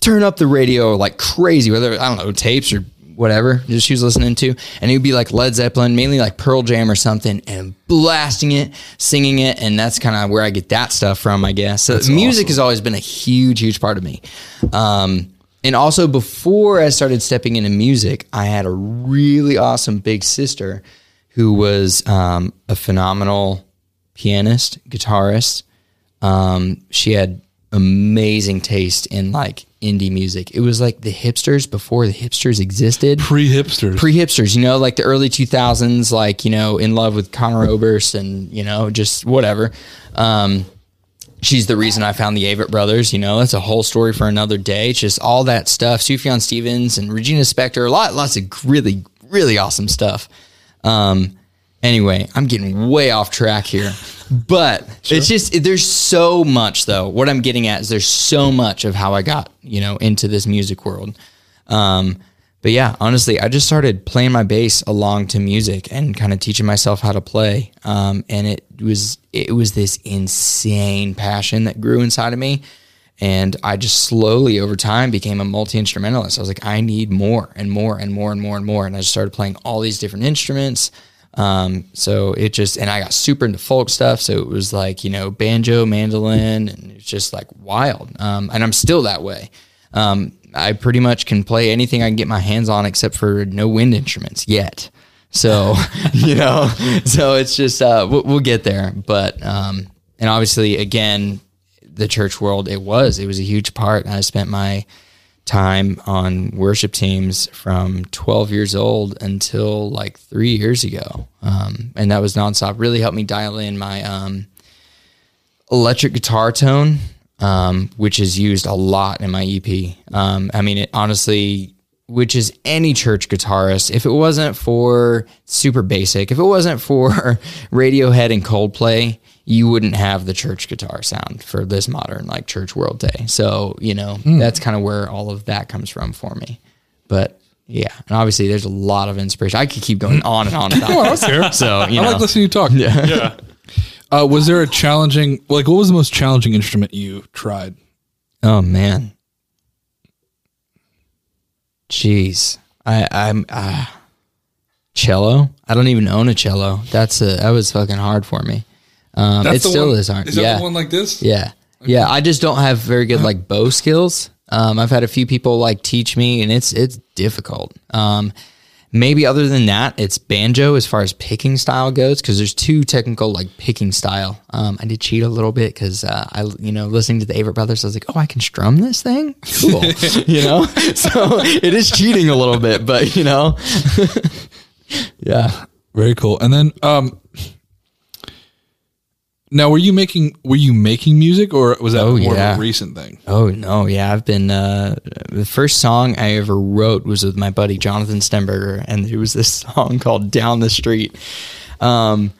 turn up the radio like crazy, whether I don't know tapes or whatever just she was listening to, and it would be like Led Zeppelin, mainly like Pearl Jam or something, and blasting it, singing it, and that's kind of where I get that stuff from, I guess. So music has always been a huge, huge part of me. Um, and also before I started stepping into music, I had a really awesome big sister who was um, a phenomenal pianist, guitarist. Um, she had amazing taste in like indie music. It was like the hipsters before the hipsters existed. Pre hipsters. Pre hipsters, you know, like the early 2000s, like, you know, in love with Conor Oberst and, you know, just whatever. Um, she's the reason I found the Avett brothers. You know, that's a whole story for another day. It's just all that stuff. Sufjan Stevens and Regina Spektor, a lot, lots of really, really awesome stuff. Um, anyway, I'm getting way off track here, but it's just there's so much though. What I'm getting at is there's so much of how I got you know into this music world. Um, but yeah, honestly, I just started playing my bass along to music and kind of teaching myself how to play. Um, and it was it was this insane passion that grew inside of me. And I just slowly over time became a multi instrumentalist. I was like, I need more and more and more and more and more. And I just started playing all these different instruments. Um, so it just, and I got super into folk stuff. So it was like, you know, banjo, mandolin, and it's just like wild. Um, and I'm still that way. Um, I pretty much can play anything I can get my hands on except for no wind instruments yet. So, you know, so it's just, uh, we'll, we'll get there. But, um, and obviously, again, the church world, it was, it was a huge part. I spent my, time on worship teams from 12 years old until like three years ago. Um, and that was nonstop. Really helped me dial in my um, electric guitar tone, um, which is used a lot in my EP. Um, I mean, it honestly, which is any church guitarist, if it wasn't for super basic, if it wasn't for Radiohead and Coldplay, you wouldn't have the church guitar sound for this modern like church world day. So, you know, that's kind of where all of that comes from for me. But yeah, and obviously there's a lot of inspiration. I could keep going on and on about Oh, I this. don't. So, you I know, like listening to you talk. Yeah. Uh, was there a challenging, like, what was the most challenging instrument you tried? oh man. Jeez. I I'm uh cello. I don't even own a cello. That's a that was fucking hard for me. Um, it still one- is hard. Is that yeah. the one like this? Yeah. Yeah. I just don't have very good like bow skills. Um, I've had a few people like teach me and it's, it's difficult. Um, maybe other than that, it's banjo as far as picking style goes. Cause there's two technical like picking style. Um, I did cheat a little bit cause, uh, I, you know, listening to the Avett brothers, I was like, Oh, I can strum this thing. Cool. you know? So it is cheating a little bit, but you know, yeah. Very cool. And then, um, now were you making were you making music or was that Oh, more yeah. of a recent thing? Oh no, yeah, I've been uh the first song I ever wrote was with my buddy Jonathan Stenberger and it was this song called Down the Street. Um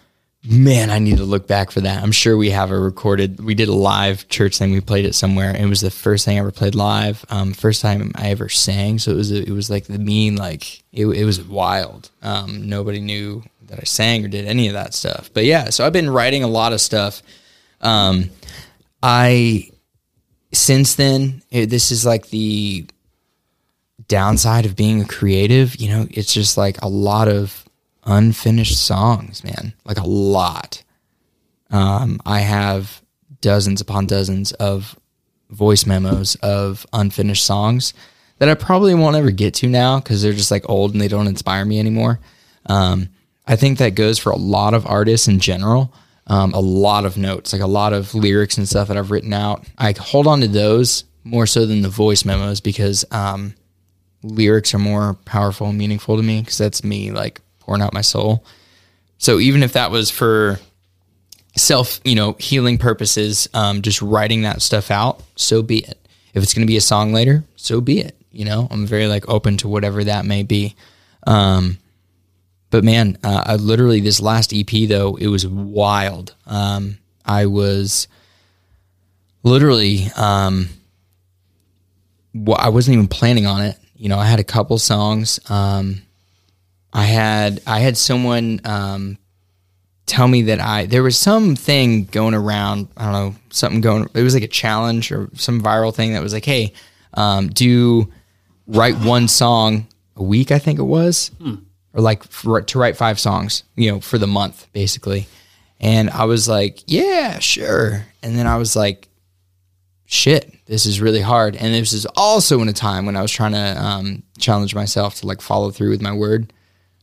man, I need to look back for that. I'm sure we have a recorded we did a live church thing, we played it somewhere. It was the first thing I ever played live. Um first time I ever sang, so it was it was like the mean like it it was wild. Um nobody knew that I sang or did any of that stuff. But yeah, so I've been writing a lot of stuff. Um I since then, it, this is like the downside of being a creative. You know, it's just like a lot of unfinished songs, man. Like a lot. Um, I have dozens upon dozens of voice memos of unfinished songs that I probably won't ever get to now because they're just like old and they don't inspire me anymore. Um, I think that goes for a lot of artists in general. Um, a lot of notes, like a lot of lyrics and stuff that I've written out. I hold on to those more so than the voice memos because um, lyrics are more powerful and meaningful to me because that's me like pouring out my soul. So even if that was for self, you know, healing purposes, um, just writing that stuff out, so be it. If it's going to be a song later, so be it. You know, I'm very like open to whatever that may be. Um, but man, uh, I literally this last EP though, it was wild. Um, I was literally, um, well, I wasn't even planning on it. You know, I had a couple songs. Um, I had I had someone um, tell me that I there was something going around. I don't know something going. It was like a challenge or some viral thing that was like, hey, um, do write one song a week. I think it was, or like for, to write five songs. You know, for the month basically. And I was like, yeah, sure. And then I was like, shit, this is really hard. And this is also in a time when I was trying to um, challenge myself to like follow through with my word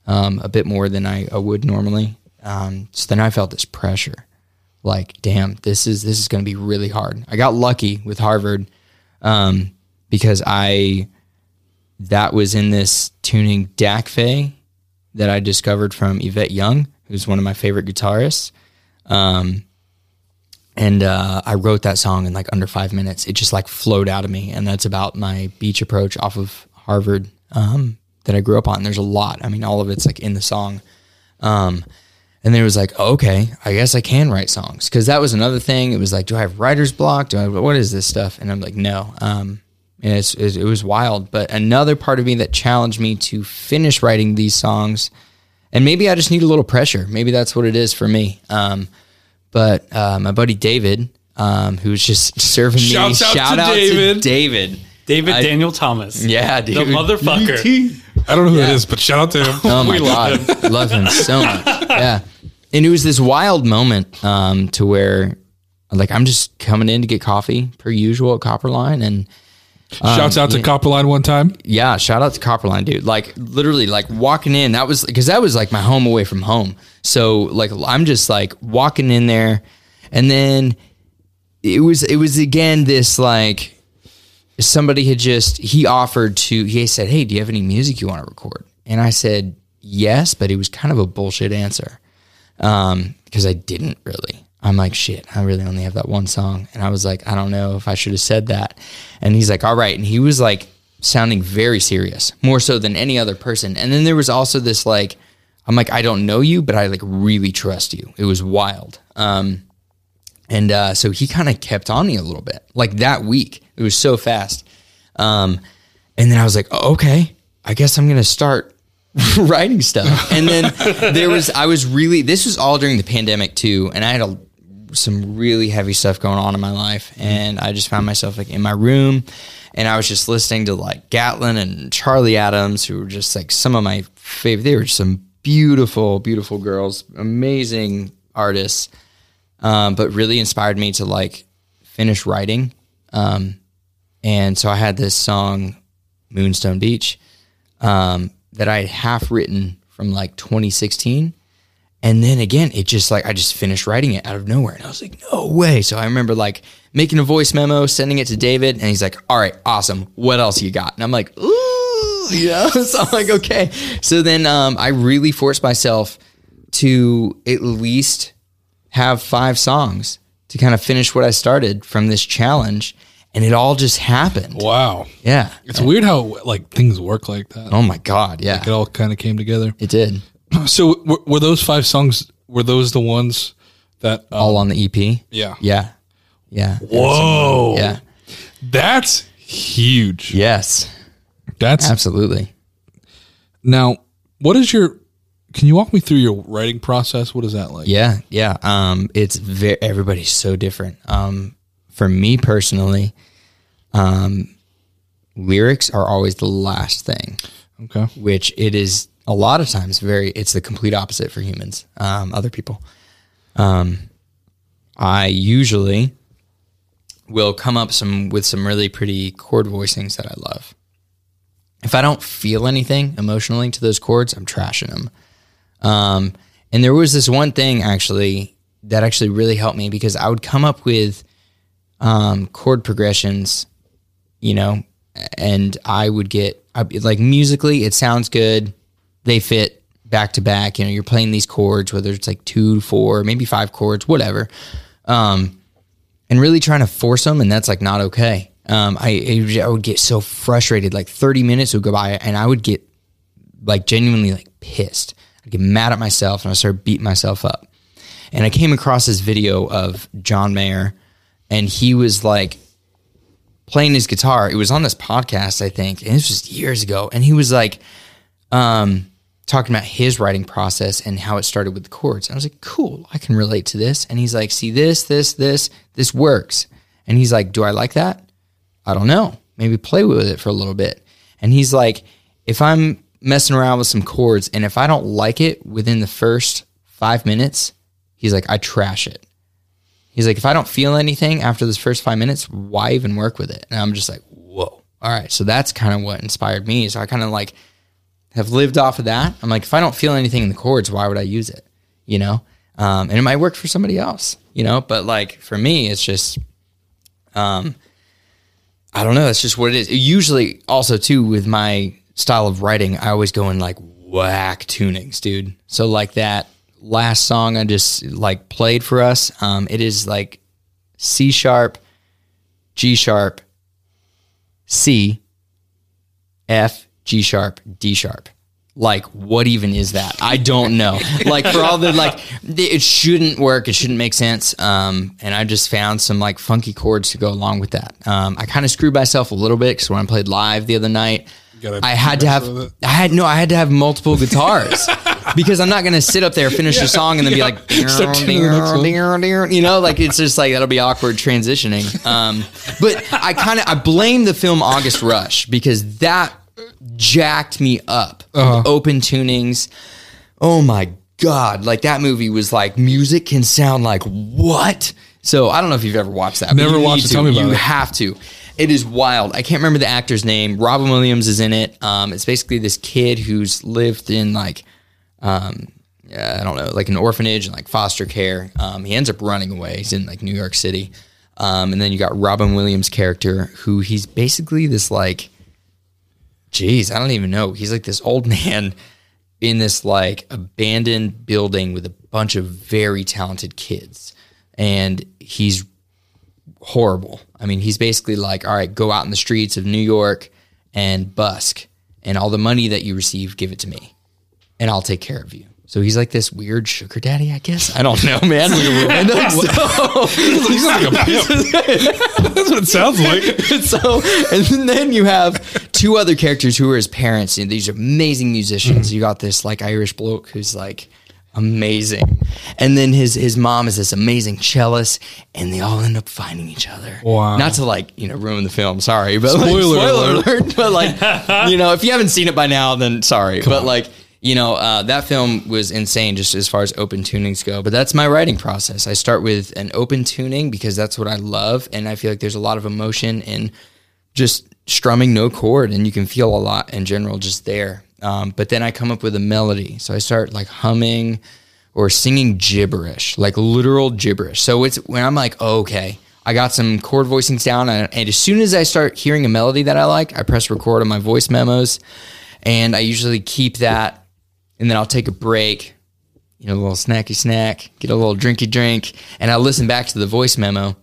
um, a bit more than I, I would normally. Um, so then I felt this pressure, like, damn, this is this is going to be really hard. I got lucky with Harvard um, because I that was in this tuning DAC Fay that I discovered from Yvette Young, who's one of my favorite guitarists. Um, and uh, I wrote that song in like under five minutes. It just like flowed out of me, and that's about my beach approach off of Harvard um, that I grew up on. And There's a lot. I mean, all of it's like in the song. Um, and then it was like, okay, I guess I can write songs because that was another thing. It was like, do I have writer's block? Do I? What is this stuff? And I'm like, no. Um, and it's, it, it was wild. But another part of me that challenged me to finish writing these songs, and maybe I just need a little pressure. Maybe that's what it is for me. Um, but uh, my buddy David, um, who's just serving me, Shouts out shout to out David. to David. David I- Daniel Thomas. Yeah, The motherfucker. I don't know who it is, but shout out to him. Oh my We love god, love him so much. Yeah, and it was this wild moment um, to where, like, I'm just coming in to get coffee per usual at Copperline, and Shouts out to yeah. Copperline one time. yeah, shout out to Copperline, dude. Like, literally, like walking in, that was because that was like my home away from home. So, like, I'm just like walking in there, and then it was it was again this like somebody had just he offered to he said hey do you have any music you want to record and i said yes but it was kind of a bullshit answer um because i didn't really i'm like shit i really only have that one song. And i was like i don't know if i should have said that. And he's like all right. And he was like sounding very serious more so than any other person. And then there was also this like i'm like i don't know you but i like really trust you. It was wild. Um and uh, so he kind of kept on me a little bit, like that week. It was so fast. Um, and then I was like, oh, okay, I guess I'm gonna start writing stuff. And then there was, I was really, this was all during the pandemic too, and I had a, some really heavy stuff going on in my life, and I just found myself like in my room, and I was just listening to like Gatlin and Charlie Adams, who were just like some of my favorite. They were just some beautiful, beautiful girls, amazing artists um, but really inspired me to like finish writing. Um, and so I had this song, Moonstone Beach, um, that I had half written from like 2016. And then again, it just like, I just finished writing it out of nowhere. And I was like, no way. So I remember like making a voice memo, sending it to David, and he's like, all right, awesome. What else you got? And I'm like, ooh, you know? so I'm like, okay. So then um, I really forced myself to at least have five songs to kind of finish what I started from this challenge. And it all just happened. Wow. Yeah. It's weird how like things work like that. Oh my God. Yeah. It all kind of came together. It did. So were, were those five songs? Were those the ones that? Um, All on the EP. yeah. Yeah. Yeah. Whoa. Yeah. That's huge. Yes. That's Absolutely. now. What is your? Can you walk me through your writing process? What is that like? Yeah. Yeah. Um, it's very, everybody's so different. Um, for me personally, um, lyrics are always the last thing. Okay. which it is a lot of times very it's the complete opposite for humans um, other people um, i usually will come up some with some really pretty chord voicings that i love if i don't feel anything emotionally to those chords i'm trashing them um, and there was this one thing actually that actually really helped me because i would come up with um, chord progressions you know, and I would get I, like musically, it sounds good. They fit back to back. You know, you're playing these chords, whether it's like two, four, maybe five chords, whatever, um, and really trying to force them, and that's like not okay. Um, I I would get so frustrated. Like 30 minutes would go by, and I would get like genuinely like pissed. I'd get mad at myself, and I started beating myself up. And I came across this video of John Mayer, and he was like playing his guitar. It was on this podcast, I think, and this was years ago. And he was like, um, talking about his writing process and how it started with the chords. I was like, cool, I can relate to this. And he's like, see this, this, this, this works. And he's like, do I like that? I don't know. Maybe play with it for a little bit. And he's like, if I'm messing around with some chords and if I don't like it within the first five minutes, he's like, I trash it. He's like, if I don't feel anything after this first five minutes, why even work with it? And I'm just like, whoa. All right. So that's kind of what inspired me. So I kind of like have lived off of that. I'm like, if I don't feel anything in the chords, why would I use it? You know? um, and it might work for somebody else, you know. But like for me, it's just, um, I don't know. That's just what it is. Usually, also too with my style of writing, I always go in like whack tunings, dude. So like that last song I just like played for us, um, it is like C sharp, G sharp, C, F, G sharp, D sharp. Like, what even is that? I don't know. like, for all the like, it shouldn't work. It shouldn't make sense. Um, and I just found some like funky chords to go along with that. Um, I kind of screwed myself a little bit because when I played live the other night, I had to have. I had no, I had to have multiple guitars because I'm not gonna sit up there finish the song and then be like, Start tuning the next you know, like it's just like that'll be awkward transitioning. Um, but I kind of I blame the film August Rush because that jacked me up. Uh-huh. Open tunings. Oh my god! Like that movie was like music can sound like what? So I don't know if you've ever watched that. Never you watched it. Tell me about you it. have to. It is wild. I can't remember the actor's name. Robin Williams is in it. Um, it's basically this kid who's lived in like um, yeah, I don't know, like an orphanage and like foster care. Um, he ends up running away. He's in like New York City. Um, and then you got Robin Williams' character, who he's basically this like, geez, I don't even know. He's like this old man in this like abandoned building with a bunch of very talented kids. And he's horrible. I mean, he's basically like, all right, go out in the streets of New York and busk, and all the money that you receive, give it to me and I'll take care of you. So he's like this weird sugar daddy, I guess. I don't know, man. And then so, He's like a pimp. That's what it sounds like. so, and then you have two other characters who are his parents, and these amazing musicians. Mm-hmm. You got this like Irish bloke who's like amazing, and then his his mom is this amazing cellist, and they all end up finding each other. Wow. Not to like you know ruin the film, sorry, but like, Spoiler spoiler alert. alert. But like you know, if you haven't seen it by now, then sorry. but on. like you know, uh, that film was insane just as far as open tunings go. But that's my writing process. I start with an open tuning because that's what I love, and I feel like there's a lot of emotion in just strumming no chord, and you can feel a lot in general just there. Um, but then I come up with a melody, so I start like humming or singing gibberish, like literal gibberish. So it's when I'm like, oh, okay, I got some chord voicings down, and, and as soon as I start hearing a melody that I like, I press record on my voice memos, and I usually keep that, and then I'll take a break, you know, a little snacky snack, get a little drinky drink, and I'll listen back to the voice memo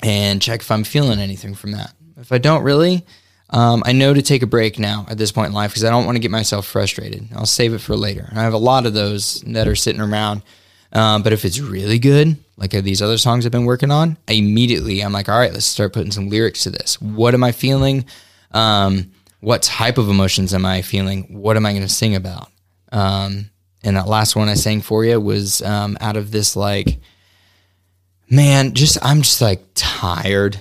and check if I'm feeling anything from that. If I don't really, um, I know to take a break now at this point in life because I don't want to get myself frustrated. I'll save it for later. And I have a lot of those that are sitting around. Um, but if it's really good, like these other songs I've been working on, I immediately I'm like, all right, let's start putting some lyrics to this. What am I feeling? Um, what type of emotions am I feeling? What am I going to sing about? Um, and that last one I sang for you was um, out of this like man just i'm just like tired.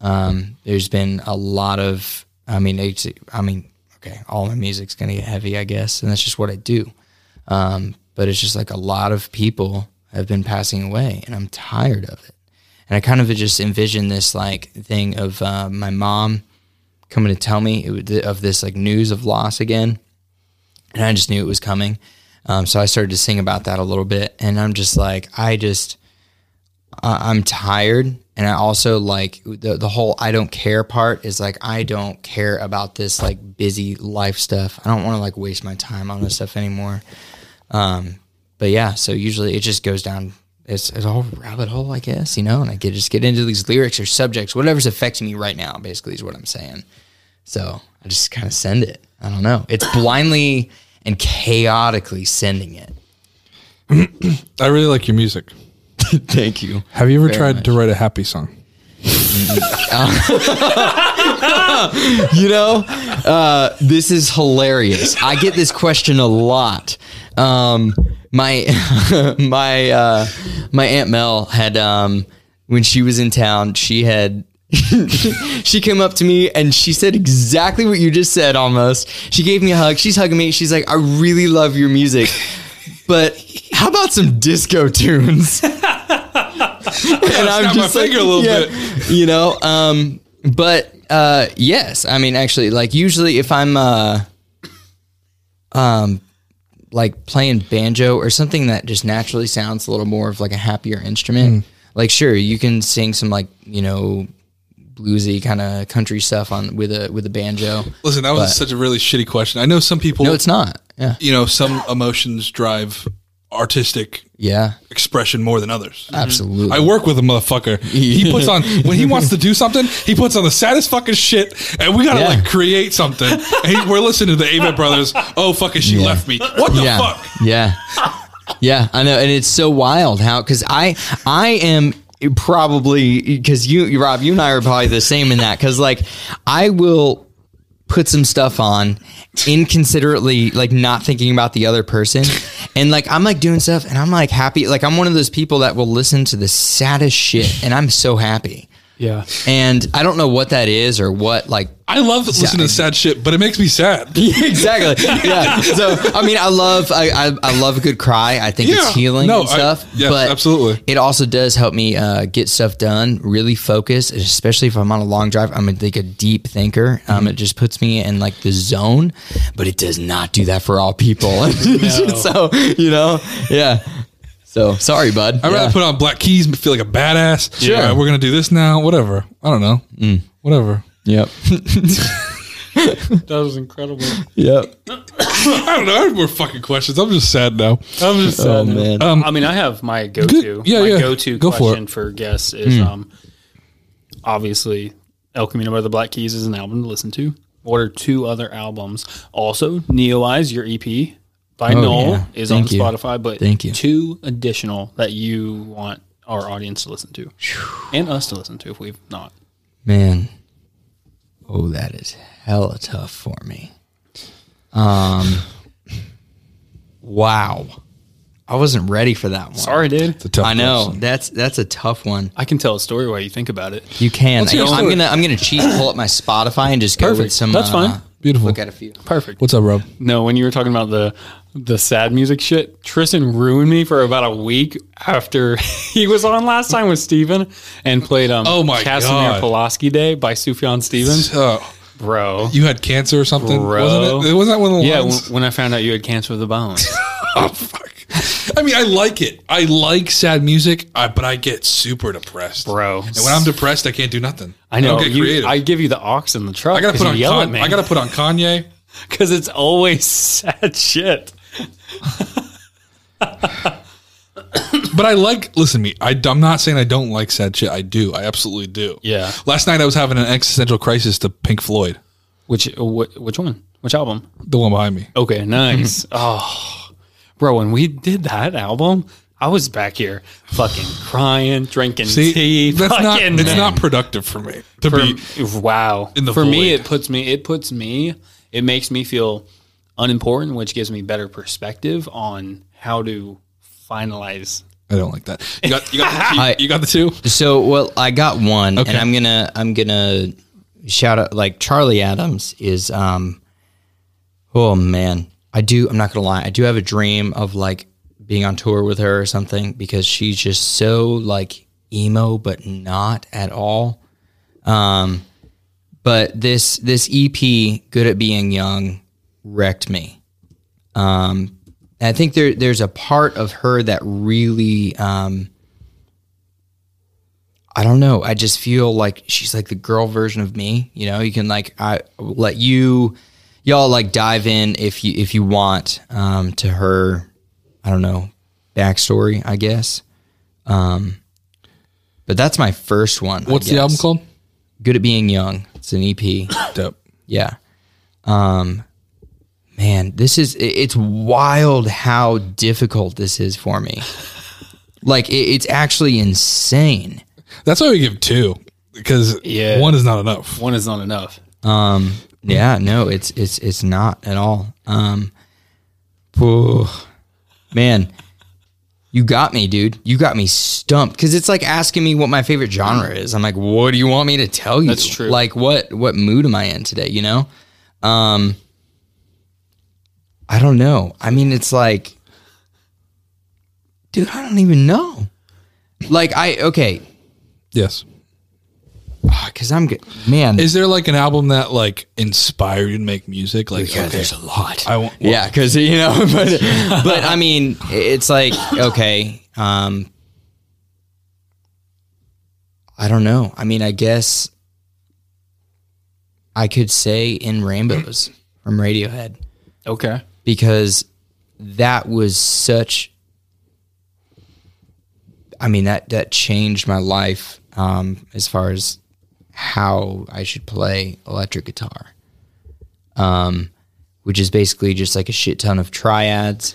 Um there's been a lot of i mean it's, i mean okay all my music's gonna get heavy i guess and that's just what i do. Um but it's just like a lot of people have been passing away and i'm tired of it. And i kind of just envision this like thing of uh, my mom coming to tell me it, of this like news of loss again and I just knew it was coming. Um, so I started to sing about that a little bit, and I'm just like, I just, uh, I'm tired, and I also like the the whole I don't care part is like I don't care about this like busy life stuff. I don't want to like waste my time on this stuff anymore. Um, but yeah, so usually it just goes down. It's, it's a whole rabbit hole, I guess, you know, and I get just get into these lyrics or subjects, whatever's affecting me right now. Basically, is what I'm saying. So I just kind of send it. I don't know. It's blindly and chaotically sending it. I really like your music. Thank you. Have you ever Very tried much. to write a happy song? You know, uh, this is hilarious. I get this question a lot. Um, my my uh, my aunt Mel had um, when she was in town, she had she came up to me and she said exactly what you just said almost. She gave me a hug. She's hugging me. She's like, I really love your music. But how about some disco tunes? and snap my finger a little bit. You know, um, but uh, yes, I mean, actually, like usually if I'm, uh, um, like playing banjo or something that just naturally sounds a little more of like a happier instrument. Like sure, you can sing some like, you know, bluesy kind of country stuff on with a with a banjo. Listen, that was But- such a really shitty question. I know some people. No, it's not. Yeah. You know, some emotions drive artistic Yeah. expression more than others. Mm-hmm. Absolutely. I work with a motherfucker. He puts on when he wants to do something. He puts on the saddest fucking shit, and we gotta Yeah. like create something. And he, we're listening to the Avett Brothers. Oh fucking, she Yeah. left me. What the yeah. fuck? Yeah. Yeah, I know, and it's so wild how because I I am probably because you Rob you and I are probably the same in that because like I will put some stuff on inconsiderately like not thinking about the other person. And like I'm like doing stuff and I'm like happy. Like I'm one of those people that will listen to the saddest shit and I'm so happy Yeah. and I don't know what that is or what like I love listening to sad shit, but it makes me sad. exactly. Yeah. So I mean, I love I, I, I love a good cry. I think Yeah. it's healing No, and I- stuff. yes, but absolutely. It also does help me uh, get stuff done. Really focus, especially if I'm on a long drive. I'm a, like a deep thinker. Um, Mm-hmm. it just puts me in like the zone. But it does not do that for all people. so you know, yeah. So sorry, bud. I'd rather Yeah. put on black keys and feel like a badass. Sure. All right, we're gonna do this now. Whatever. I don't know. Mm. Whatever. Yep. That was incredible. yep. I don't know. I have more fucking questions. I'm just sad now. I'm just Oh sad now. man. Um, I mean, I have my go-to. Good. Yeah, my yeah. go-to Go for question it. for, guests is Hmm. um, obviously El Camino by the Black Keys is an album to listen to. What are two other albums? Also, Neo Eyes, your EP by Oh, Nol yeah. is Thank on you. Spotify, but Thank you. two additional that you want our audience to listen to and us to listen to if we've not. Man. Oh, that is hella tough for me. Um Wow. I wasn't ready for that one. Sorry, dude. It's a tough I know. question. That's that's a tough one. I can tell a story while you think about it. You can. Let's hear I, a am gonna I'm gonna cheat, pull up my Spotify and just go with Perfect. some That's uh, fine. Beautiful. Look at a few. Perfect. What's up, Rob? No, when you were talking about the the sad music shit, Tristan ruined me for about a week after he was on last time with Steven and played um Oh my Casimir God. Pulaski Day by Sufjan Stevens. Oh, Bro. you had cancer or something, Bro. wasn't it? Wasn't that one of the Yeah, lines? when, when I found out you had cancer of the bones. oh fuck. I mean, I like it. I like sad music, I, but I get super depressed, Bro. And when I'm depressed, I can't do nothing. I know. don't get you- creative. I give you the ox in the truck. I gotta put on. Con- I gotta put on Kanye. because it's always sad shit. But I like. Listen to me. I, I'm not saying I don't like sad shit. I do. I absolutely do. Yeah. Last night I was having an existential crisis to Pink Floyd, Which wh- which one? Which album? the one behind me. Okay, nice. oh, bro, when we did that album, I was back here fucking crying, drinking See, tea. that's not. It's not productive for me to For- be. wow. in the for me, it puts me. It puts me. It makes me feel unimportant, which gives me better perspective on how to finalize. I don't like that. You got. You got. I- The, you got the two. So well, I got one, Okay. and I'm gonna I'm gonna shout out like Charlie Adams is um oh man I do I'm not gonna lie I do have a dream of like being on tour with her or something because she's just so like emo but not at all um but this this EP good at being young wrecked me um I think there there's a part of her that really um I don't know. I just feel like she's like the girl version of me. You know, you can like I let you y'all like dive in if you if you want um, to her. I don't know backstory. I guess. Um, but that's my first one. What's the album called? Good at being young. It's an EP. Dope. Yeah. Um man, this is it's wild how difficult this is for me. like it, it's actually insane. That's why we give two because Yeah. one is not enough. One is not enough. Um yeah, no, it's it's it's not at all. Um whew. man, you got me, dude. You got me stumped because it's like asking me what my favorite genre is. I'm like, what do you want me to tell you? That's true. Like, what what mood am I in today? You know, um, I don't know. I mean, it's like, dude, I don't even know. Like, I okay, Yes. oh, because I'm good. Man, Is there like an album that like inspired you to make music? Like, yeah, okay, there's a lot. I won't. yeah, because you know, but but I mean, it's like okay, um, I don't know. I mean, I guess I could say "In Rainbows" from Radiohead Okay. Because that was such. I mean that that changed my life um, as far as how I should play electric guitar, um, which is basically just like a shit ton of triads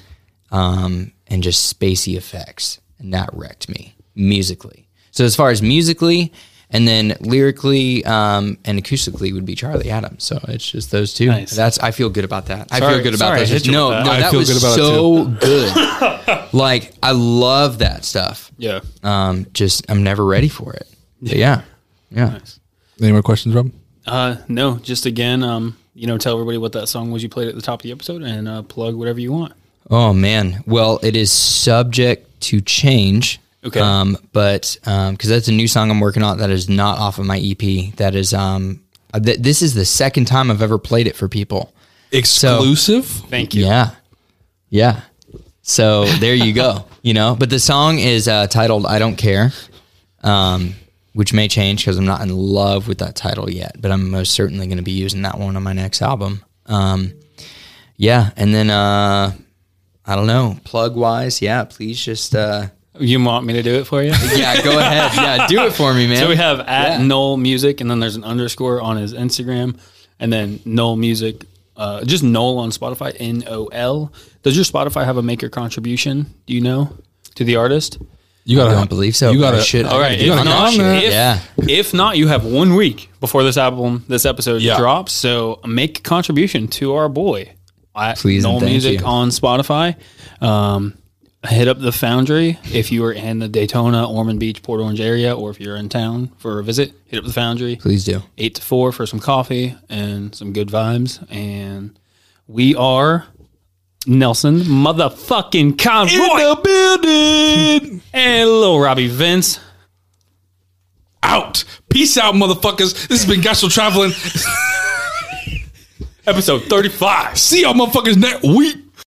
um, and just spacey effects, and that wrecked me musically. So as far as musically, and then lyrically um, and acoustically would be Charlie Adams. So it's just those two. Nice. That's I feel good about that. I feel good about sorry those. hit no, that. no, I that feel was good about it so good. like I love that stuff. Yeah. Um, just I'm never ready for it. But yeah, yeah. Any more questions, Rob? Uh, no, just again, um, you know, tell everybody what that song was you played at the top of the episode and uh, plug whatever you want. Oh man. Well, it is subject to change. Okay. Um, but um, because that's a new song I'm working on that is not off of my EP. That is um, uh, th- this is the second time I've ever played it for people. Exclusive. Thank you. Yeah. Yeah. So there you go. You know, but the song is uh, titled "I Don't Care," um, which may change because I'm not in love with that title yet. But I'm most certainly going to be using that one on my next album. Um, yeah, and then uh, I don't know, plug wise, yeah. Please just uh, You want me to do it for you? yeah, go ahead, yeah, do it for me, man. So we have at Yeah. Nol Music, and then there's an underscore on his Instagram, and then Nol Music, uh, just Nol on Spotify, N O L. Does your Spotify have a maker contribution? Do you know to the artist? You gotta. I don't believe so. You gotta. should. All right. You If gotta not, get on there. if, Yeah. if not, you have one week before this album, this episode Yeah. drops. So make a contribution to our boy. At Please Nol Music you. on Spotify. Um, hit up the Foundry if you are in the Daytona, Ormond Beach, Port Orange area, or if you're in town for a visit. Hit up the Foundry Please do. eight to four for some coffee and some good vibes. And we are Nelson motherfucking Conroy In the building. and little Robbie Vince. Out. Peace out, motherfuckers. This has been Gastro Traveling. Episode 35. See y'all motherfuckers next week.